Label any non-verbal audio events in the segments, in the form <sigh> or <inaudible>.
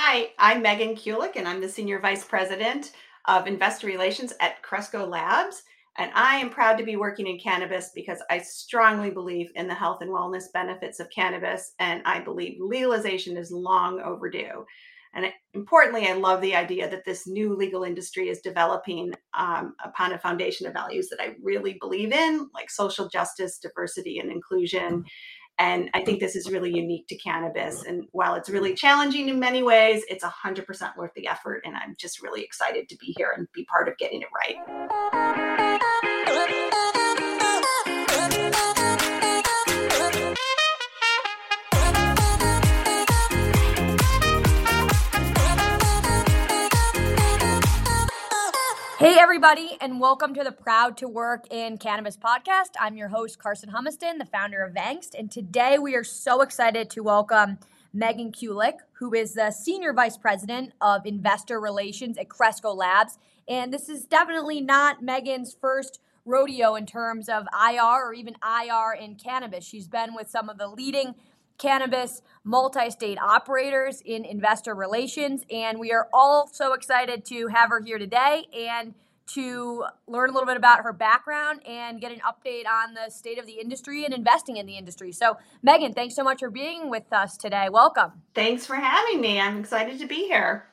Hi, I'm Megan Kulick, and I'm the Senior Vice President of Investor Relations at Cresco Labs. And I am proud to be working in cannabis because I strongly believe in the health and wellness benefits of cannabis, and I believe legalization is long overdue. And importantly, I love the idea that this new legal industry is developing um, upon a foundation of values that I really believe in, like social justice, diversity, and inclusion. And I think this is really unique to cannabis. And while it's really challenging in many ways, it's 100% worth the effort. And I'm just really excited to be here and be part of getting it right. Hey, everybody, and welcome to the Proud to Work in Cannabis podcast. I'm your host, Karson Humiston, the founder of Vangst. And today we are so excited to welcome Megan Kulick, who is the Senior Vice President of Investor Relations at Cresco Labs. And this is definitely not Megan's first rodeo in terms of IR or even IR in cannabis. She's been with some of the leading cannabis multi state operators in investor relations. And we are all so excited to have her here today and to learn a little bit about her background and get an update on the state of the industry and investing in the industry. So, Megan, thanks so much for being with us today. Welcome. Thanks for having me. I'm excited to be here.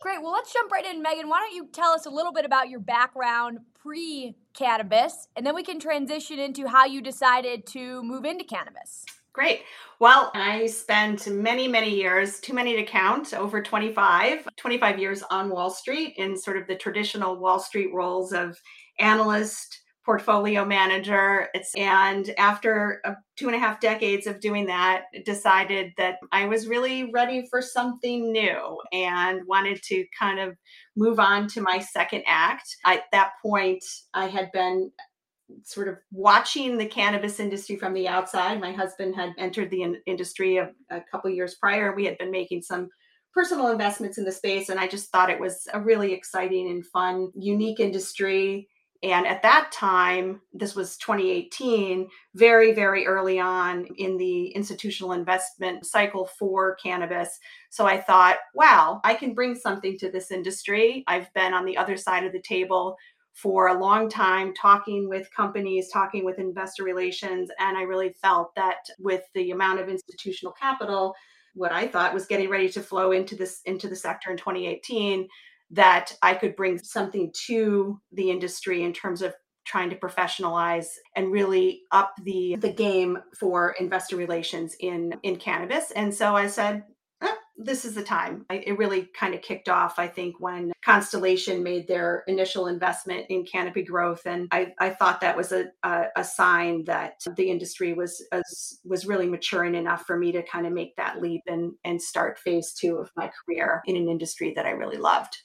Great. Well, let's jump right in. Megan, why don't you tell us a little bit about your background pre cannabis, and then we can transition into how you decided to move into cannabis. Great. Well, I spent many, many years, too many to count, over 25, 25 years on Wall Street in sort of the traditional Wall Street roles of analyst, portfolio manager. And after uh, two and a half decades of doing that, decided that I was really ready for something new and wanted to kind of move on to my second act. At that point, I had been sort of watching the cannabis industry from the outside. My husband had entered the in- industry a, a couple years prior. We had been making some personal investments in the space, and I just thought it was a really exciting and fun, unique industry. And at that time, this was 2018, very, very early on in the institutional investment cycle for cannabis. So I thought, wow, I can bring something to this industry. I've been on the other side of the table for a long time talking with companies, talking with investor relations. And I really felt that with the amount of institutional capital, what I thought was getting ready to flow into this into the sector in 2018, that I could bring something to the industry in terms of trying to professionalize and really up the the game for investor relations in in cannabis and so i said this is the time. It really kind of kicked off, I think, when Constellation made their initial investment in Canopy Growth, and I, I thought that was a, a, a sign that the industry was, was was really maturing enough for me to kind of make that leap and and start phase two of my career in an industry that I really loved.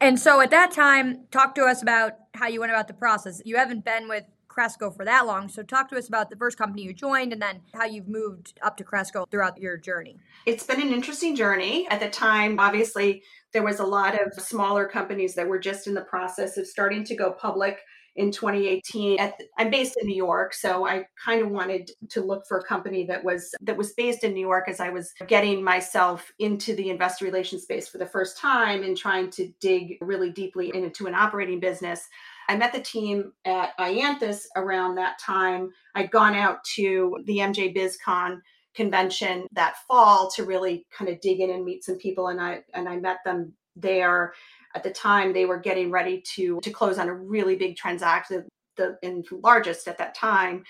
And so, at that time, talk to us about how you went about the process. You haven't been with Cresco for that long. So talk to us about the first company you joined and then how you've moved up to Cresco throughout your journey. It's been an interesting journey. At the time, obviously, there was a lot of smaller companies that were just in the process of starting to go public in 2018 the, i'm based in new york so i kind of wanted to look for a company that was that was based in new york as i was getting myself into the investor relations space for the first time and trying to dig really deeply into an operating business I met the team at iAnthus around that time. I'd gone out to the MJ BizCon convention that fall to really kind of dig in and meet some people and I and I met them there. At the time they were getting ready to to close on a really big transaction, the and largest at that time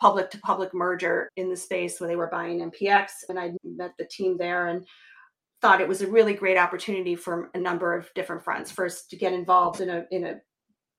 public to public merger in the space where they were buying MPX and I met the team there and thought it was a really great opportunity for a number of different fronts. First, to get involved in a in a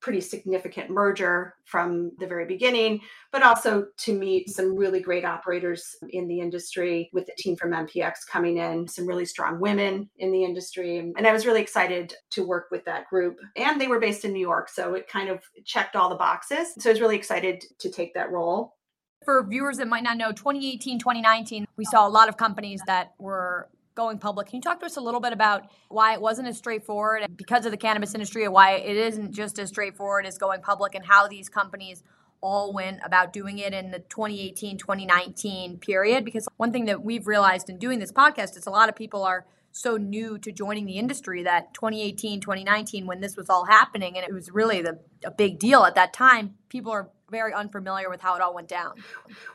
pretty significant merger from the very beginning, but also to meet some really great operators in the industry with the team from MPX coming in, some really strong women in the industry. And I was really excited to work with that group. And they were based in New York, so it kind of checked all the boxes. So I was really excited to take that role. For viewers that might not know, 2018, 2019, we saw a lot of companies that were going public. Can you talk to us a little bit about why it wasn't as straightforward because of the cannabis industry, and why it isn't just as straightforward as going public and how these companies all went about doing it in the 2018 2019 period because one thing that we've realized in doing this podcast is a lot of people are so new to joining the industry that 2018 2019 when this was all happening and it was really the, a big deal at that time people are very unfamiliar with how it all went down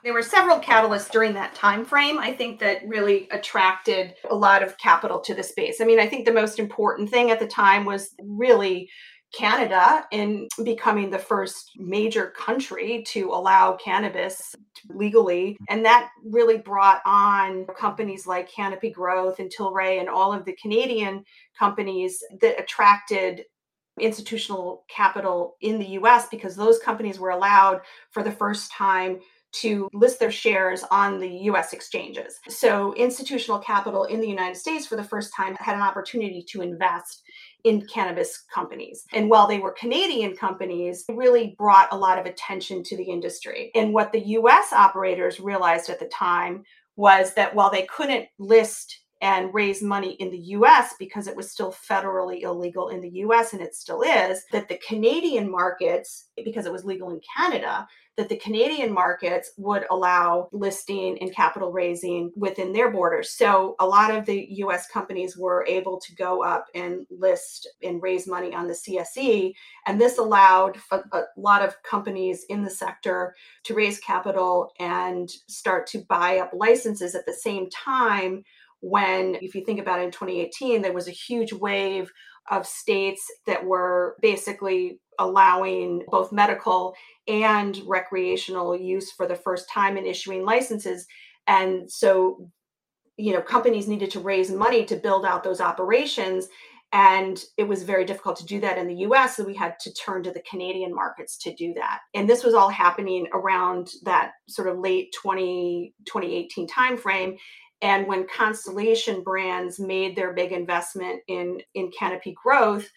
there were several catalysts during that time frame i think that really attracted a lot of capital to the space i mean i think the most important thing at the time was really Canada in becoming the first major country to allow cannabis legally. And that really brought on companies like Canopy Growth and Tilray and all of the Canadian companies that attracted institutional capital in the US because those companies were allowed for the first time to list their shares on the US exchanges. So, institutional capital in the United States for the first time had an opportunity to invest in cannabis companies. And while they were Canadian companies, they really brought a lot of attention to the industry. And what the US operators realized at the time was that while they couldn't list and raise money in the US because it was still federally illegal in the US and it still is, that the Canadian markets, because it was legal in Canada, that the Canadian markets would allow listing and capital raising within their borders. So a lot of the US companies were able to go up and list and raise money on the CSE. And this allowed a, lot of companies in the sector to raise capital and start to buy up licenses at the same time when, if you think about it in 2018, there was a huge wave of states that were basically allowing both medical and recreational use for the first time and issuing licenses. And so, you know, companies needed to raise money to build out those operations. And it was very difficult to do that in the US. So we had to turn to the Canadian markets to do that. And this was all happening around that sort of late 20, 2018 timeframe and when constellation brands made their big investment in in canopy growth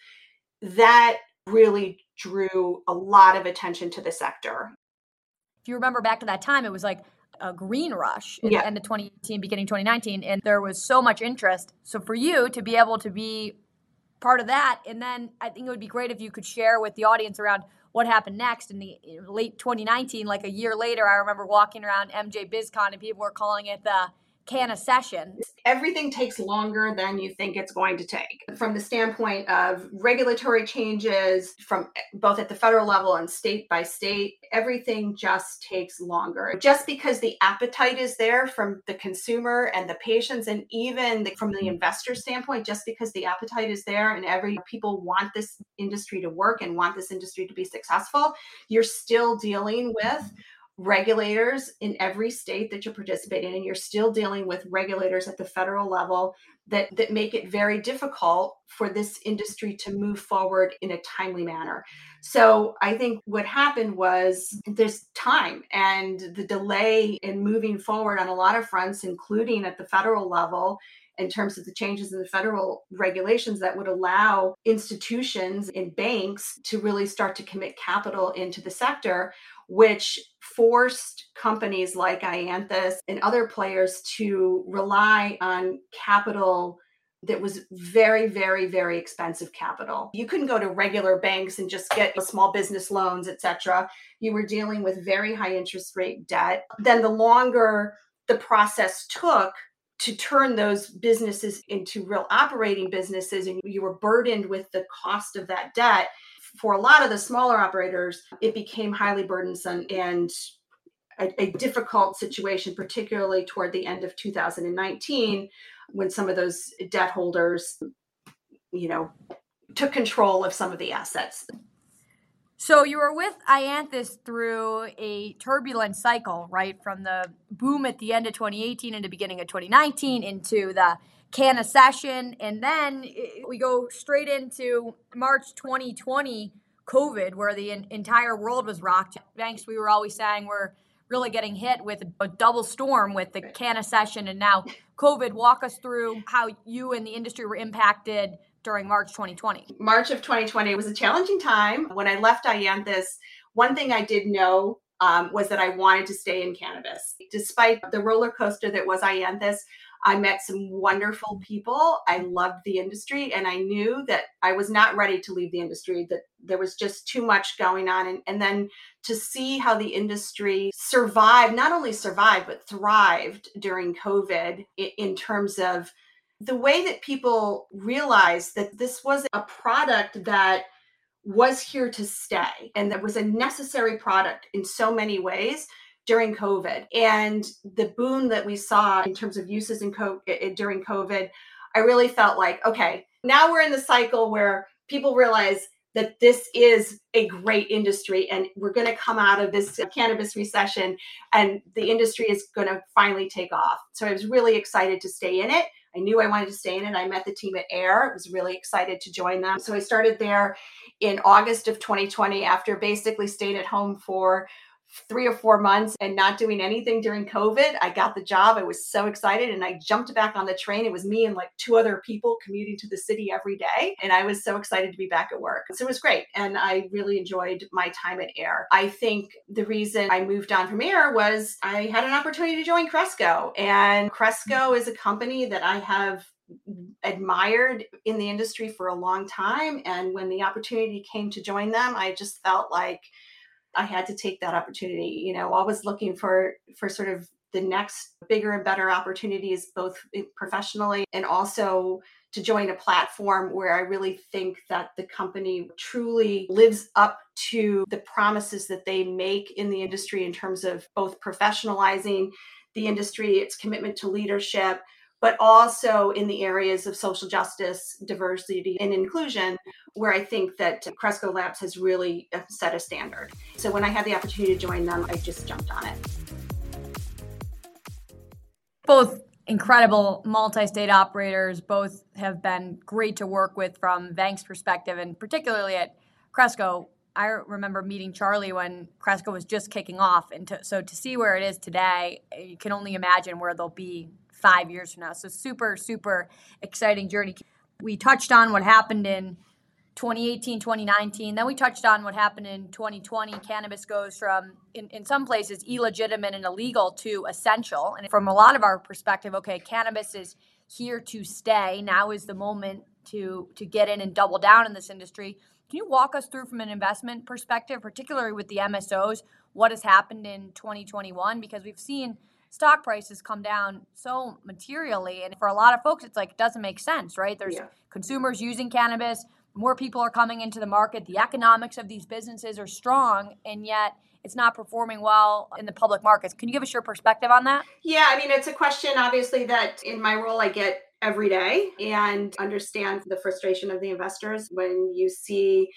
that really drew a lot of attention to the sector if you remember back to that time it was like a green rush in yeah. the end of 2018 beginning 2019 and there was so much interest so for you to be able to be part of that and then i think it would be great if you could share with the audience around what happened next in the late 2019 like a year later i remember walking around mj bizcon and people were calling it the can a session. Everything takes longer than you think it's going to take. From the standpoint of regulatory changes, from both at the federal level and state by state, everything just takes longer. Just because the appetite is there from the consumer and the patients, and even the, from the investor standpoint, just because the appetite is there and every people want this industry to work and want this industry to be successful, you're still dealing with regulators in every state that you're participating in and you're still dealing with regulators at the federal level that that make it very difficult for this industry to move forward in a timely manner. So i think what happened was there's time and the delay in moving forward on a lot of fronts including at the federal level in terms of the changes in the federal regulations that would allow institutions and banks to really start to commit capital into the sector which forced companies like iAnthus and other players to rely on capital that was very, very, very expensive capital. You couldn't go to regular banks and just get small business loans, etc. You were dealing with very high interest rate debt. Then the longer the process took to turn those businesses into real operating businesses and you were burdened with the cost of that debt, for a lot of the smaller operators, it became highly burdensome and a, a, difficult situation, particularly toward the end of 2019, when some of those debt holders, you know, took control of some of the assets. So you were with iAnthus through a turbulent cycle, right? From the boom at the end of 2018 into beginning of 2019 into the Cannacession, and then eh, we go straight into March 2020, COVID, where the entire world was rocked. Banks, we were always saying we're really getting hit with a double storm with the Cannacession and now COVID. Walk us through how you and the industry were impacted during March 2020. March of 2020 was a challenging time. When I left iAnthus, one thing I did know um, was that I wanted to stay in cannabis. Despite the roller coaster that was iAnthus, I met some wonderful people. I loved the industry, and I knew that I was not ready to leave the industry, that there was just too much going on. And, and then to see how the industry survived, not only survived, but thrived during COVID in, in terms of the way that people realized that this was a product that was here to stay and that was a necessary product in so many ways during COVID. And the boom that we saw in terms of uses in co- during COVID, I really felt like, okay, now we're in the cycle where people realize that this is a great industry and we're going to come out of this cannabis recession and the industry is going to finally take off. So I was really excited to stay in it. I knew I wanted to stay in it. I met the team at AYR. I was really excited to join them. So I started there in August of 2020 after basically stayed at home for three or four months and not doing anything during COVID. I got the job. I was so excited and I jumped back on the train. It was me and like two other people commuting to the city every day. And I was so excited to be back at work. So it was great. And I really enjoyed my time at AYR. I think the reason I moved on from AYR was I had an opportunity to join Cresco. And Cresco is a company that I have admired in the industry for a long time. And when the opportunity came to join them, I just felt like I had to take that opportunity. You know, always looking for for sort of the next bigger and better opportunities, both eh, professionally and also to join a platform where I really think that the company truly lives up to the promises that they make in the industry in terms of both professionalizing the industry, its commitment to leadership, but also in the areas of social justice, diversity, and inclusion, where I think that Cresco Labs has really uh, set a standard. So when I had the opportunity to join them, I just jumped on it. Both incredible multi-state operators both have been great to work with from Vangst's perspective and particularly at Cresco I remember meeting Charlie when Cresco was just kicking off and to, so to see where it is today you can only imagine where they'll be five years from now. So super, super exciting journey. We touched on what happened in 2018, 2019. Then we touched on what happened in 2020. Cannabis goes from, in, in some places, illegitimate and illegal to essential. And from a lot of our perspective, okay, cannabis is here to stay. Now is the moment to to get in and double down in this industry. Can you walk us through from an investment perspective, particularly with the MSOs, what has happened in 2021? Because we've seen – stock prices come down so materially. And for a lot of folks, it's like, it doesn't make sense, right? There's yeah. consumers using cannabis, more people are coming into the market, the economics of these businesses are strong, and yet it's not performing well in the public markets. Can you give us your perspective on that? Yeah, I mean, it's a question, obviously, that in my role I get every day and understand the frustration of the investors when you see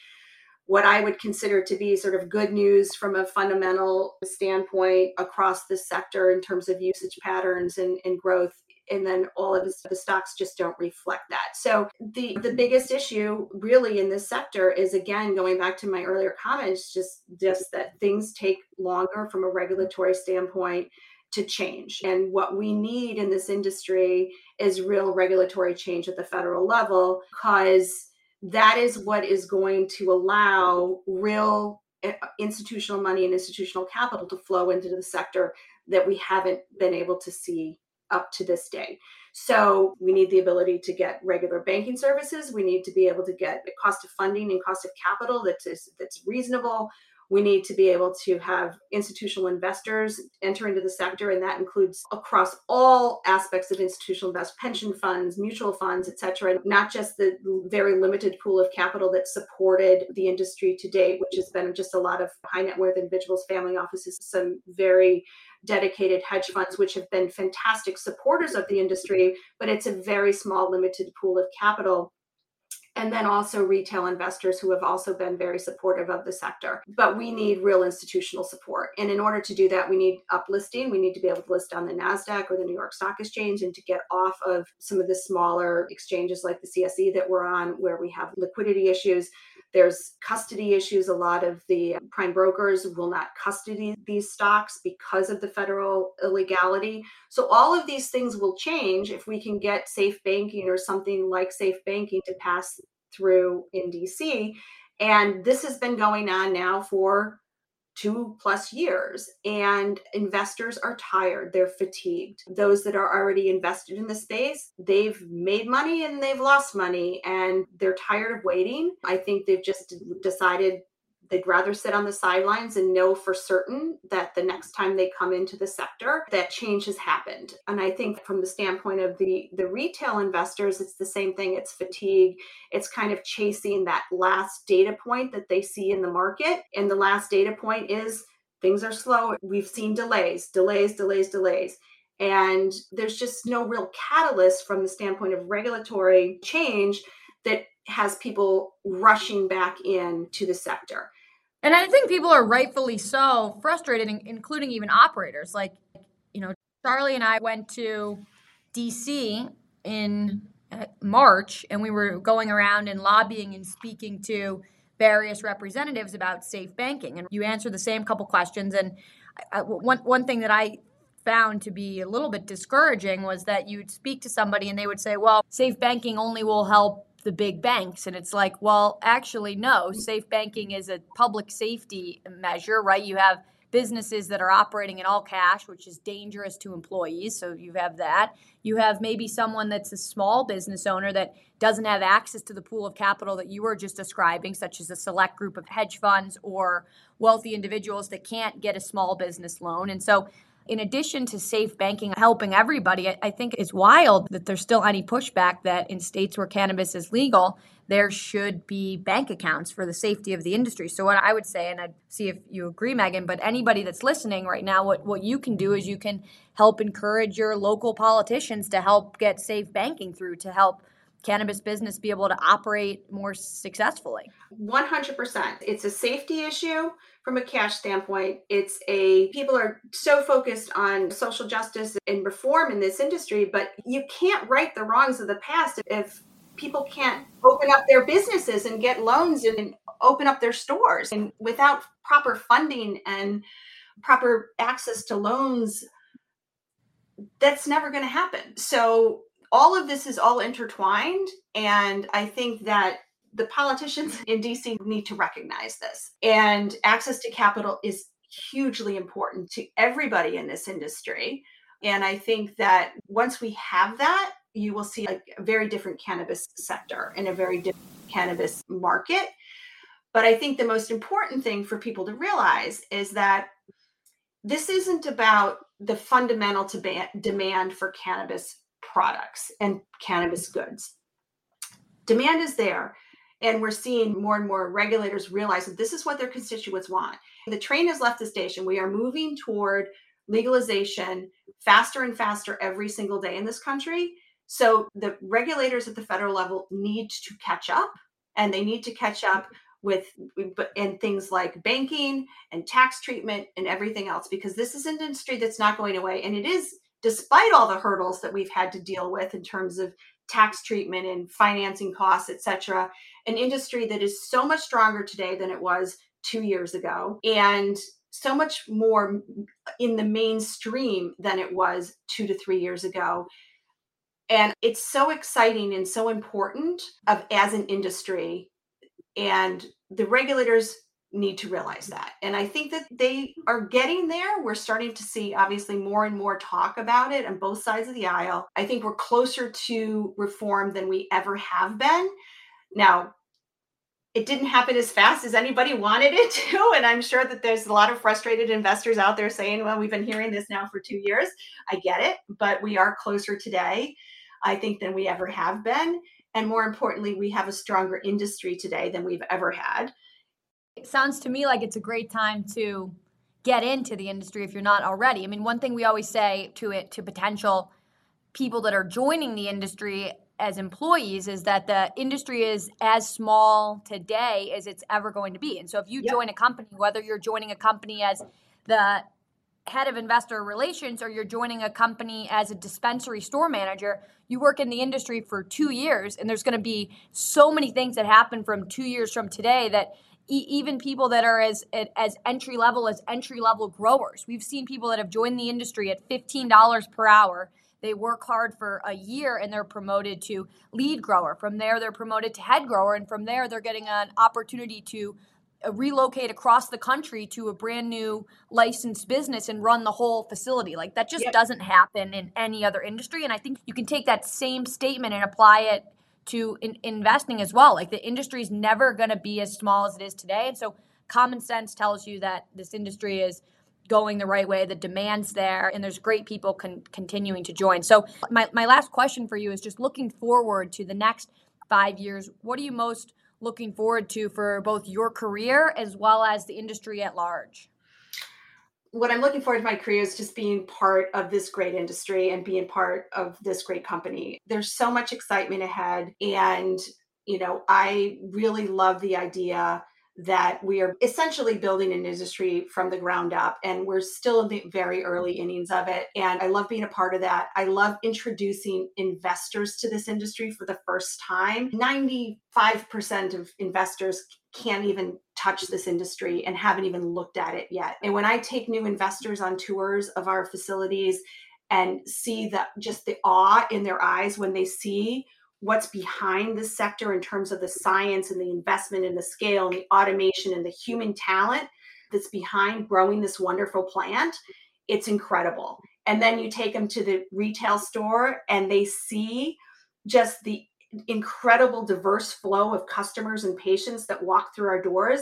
what I would consider to be sort of good news from a fundamental standpoint across the sector in terms of usage patterns and, and growth and then all of the stocks just don't reflect that. So the the biggest issue really in this sector is again going back to my earlier comments just just that things take longer from a regulatory standpoint to change. And what we need in this industry is real regulatory change at the federal level because that is what is going to allow real eh, institutional money and institutional capital to flow into the sector that we haven't been able to see up to this day. So we need the ability to get regular banking services. We need to be able to get the cost of funding and cost of capital that's that's reasonable we need to be able to have institutional investors enter into the sector, and that includes across all aspects of institutional invest pension funds, mutual funds, et cetera, not just the very limited pool of capital that supported the industry to date, which has been just a lot of high net worth individuals, family offices, some very dedicated hedge funds, which have been fantastic supporters of the industry, but it's a very small, limited pool of capital and then also retail investors who have also been very supportive of the sector. But we need real institutional support. And in order to do that, we need uplisting. We need to be able to list on the NASDAQ or the New York Stock Exchange and to get off of some of the smaller exchanges like the CSE that we're on, where we have liquidity issues. There's custody issues. A lot of the prime brokers will not custody these stocks because of the federal illegality. So, all of these things will change if we can get safe banking or something like safe banking to pass through in DC. And this has been going on now for two plus years and investors are tired they're fatigued those that are already invested in the space they've made money and they've lost money and they're tired of waiting i think they've just decided they'd rather sit on the sidelines and know for certain that the next time they come into the sector that change has happened. And i think from the standpoint of the the retail investors it's the same thing. It's fatigue. It's kind of chasing that last data point that they see in the market. And the last data point is things are slow. We've seen delays delays delays delays. And there's just no real catalyst from the standpoint of regulatory change that has people rushing back in to the sector. And I think people are rightfully so frustrated, including even operators. Like, you know, Charlie and I went to DC in uh, March, and we were going around and lobbying and speaking to various representatives about safe banking. And you answered the same couple questions. And I, one one thing that I found to be a little bit discouraging was that you'd speak to somebody and they would say, "Well, safe banking only will help the big banks. And it's like, well, actually, no. Safe banking is a public safety measure, right? You have businesses that are operating in all cash, which is dangerous to employees. So you have that. You have maybe someone that's a small business owner that doesn't have access to the pool of capital that you were just describing, such as a select group of hedge funds or wealthy individuals that can't get a small business loan. And so in addition to safe banking helping everybody, I think it's wild that there's still any pushback that in states where cannabis is legal, there should be bank accounts for the safety of the industry. So what I would say, and I'd see if you agree, Megan, but anybody that's listening right now, what, what you can do is you can help encourage your local politicians to help get safe banking through to help cannabis business be able to operate more successfully? 100%. It's a safety issue from a cash standpoint. It's a people are so focused on social justice and reform in this industry, but you can't right the wrongs of the past if people can't open up their businesses and get loans and open up their stores and without proper funding and proper access to loans that's never going to happen so all of this is all intertwined. And I think that the politicians <laughs> in DC need to recognize this. And access to capital is hugely important to everybody in this industry. And I think that once we have that, you will see a, very different cannabis sector and a very different cannabis market. But I think the most important thing for people to realize is that this isn't about the fundamental demand for cannabis products and cannabis goods. Demand is there, and we're seeing more and more regulators realize that this is what their constituents want. The train has left the station. We are moving toward legalization faster and faster every single day in this country. So the regulators at the federal level need to catch up, and they need to catch up with and things like banking and tax treatment and everything else because this is an industry that's not going away and it is despite all the hurdles that we've had to deal with in terms of tax treatment and financing costs, et cetera, an industry that is so much stronger today than it was two years ago and so much more in the mainstream than it was two to three years ago. And it's so exciting and so important of as an industry. And the regulators need to realize that. And I think that they are getting there. We're starting to see obviously more and more talk about it on both sides of the aisle. I think we're closer to reform than we ever have been. Now, it didn't happen as fast as anybody wanted it <laughs> to. And I'm sure that there's a lot of frustrated investors out there saying, well, we've been hearing this now for two years. I get it, but we are closer today, I think, than we ever have been. And more importantly, we have a stronger industry today than we've ever had. It sounds to me like it's a great time to get into the industry if you're not already. I mean, one thing we always say to it to potential people that are joining the industry as employees is that the industry is as small today as it's ever going to be. And so if you yep. join a company, whether you're joining a company as the head of investor relations or you're joining a company as a dispensary store manager, you work in the industry for 2 years and there's going to be so many things that happen from 2 years from today that even people that are as as entry level as entry level growers. We've seen people that have joined the industry at $15 per hour. They work hard for a year and they're promoted to lead grower. From there they're promoted to head grower and from there they're getting an opportunity to uh, relocate across the country to a brand new licensed business and run the whole facility. Like that just yep. doesn't happen in any other industry. And I think you can take that same statement and apply it to in- investing as well. Like the industry is never going to be as small as it is today. And so common sense tells you that this industry is going the right way, the demand's there, and there's great people con- continuing to join. So, my, my last question for you is just looking forward to the next five years. What are you most looking forward to for both your career as well as the industry at large? What I'm looking forward to my career is just being part of this great industry and being part of this great company. There's so much excitement ahead. And, you know, I really love the idea that we are essentially building an industry from the ground up and we're still in the very early innings of it. And i love being a part of that. I love introducing investors to this industry for the first time. 95% of investors can't even touch this industry and haven't even looked at it yet. And when i take new investors on tours of our facilities and see that just the awe in their eyes when they see what's behind the sector in terms of the science and the investment and the scale and the automation and the human talent that's behind growing this wonderful plant it's incredible. And then you take them to the retail store and they see just the incredible diverse flow of customers and patients that walk through our doors.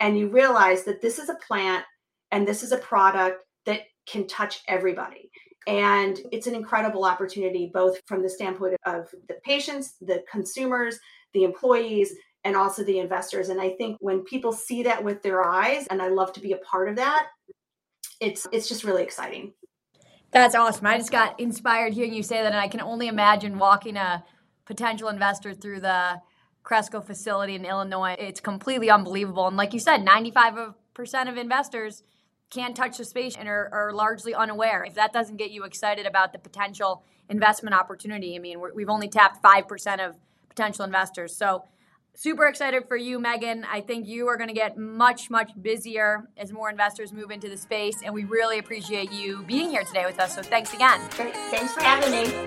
And you realize that this is a plant and this is a product that can touch everybody and it's an incredible opportunity, both from the standpoint of the patients, the consumers, the employees, and also the investors. And I think when people see that with their eyes, and I love to be a part of that, it's it's just really exciting. That's awesome. I just got inspired hearing you say that, and I can only imagine walking a potential investor through the Cresco facility in Illinois. It's completely unbelievable. And like you said, 95% of investors can't touch the space and are, are, largely unaware. If that doesn't get you excited about the potential investment opportunity, I mean, we've only tapped 5% of potential investors. So, super excited for you, Megan. I think you are going to get much, much busier as more investors move into the space. And we really appreciate you being here today with us. So, thanks again. Thanks for having me.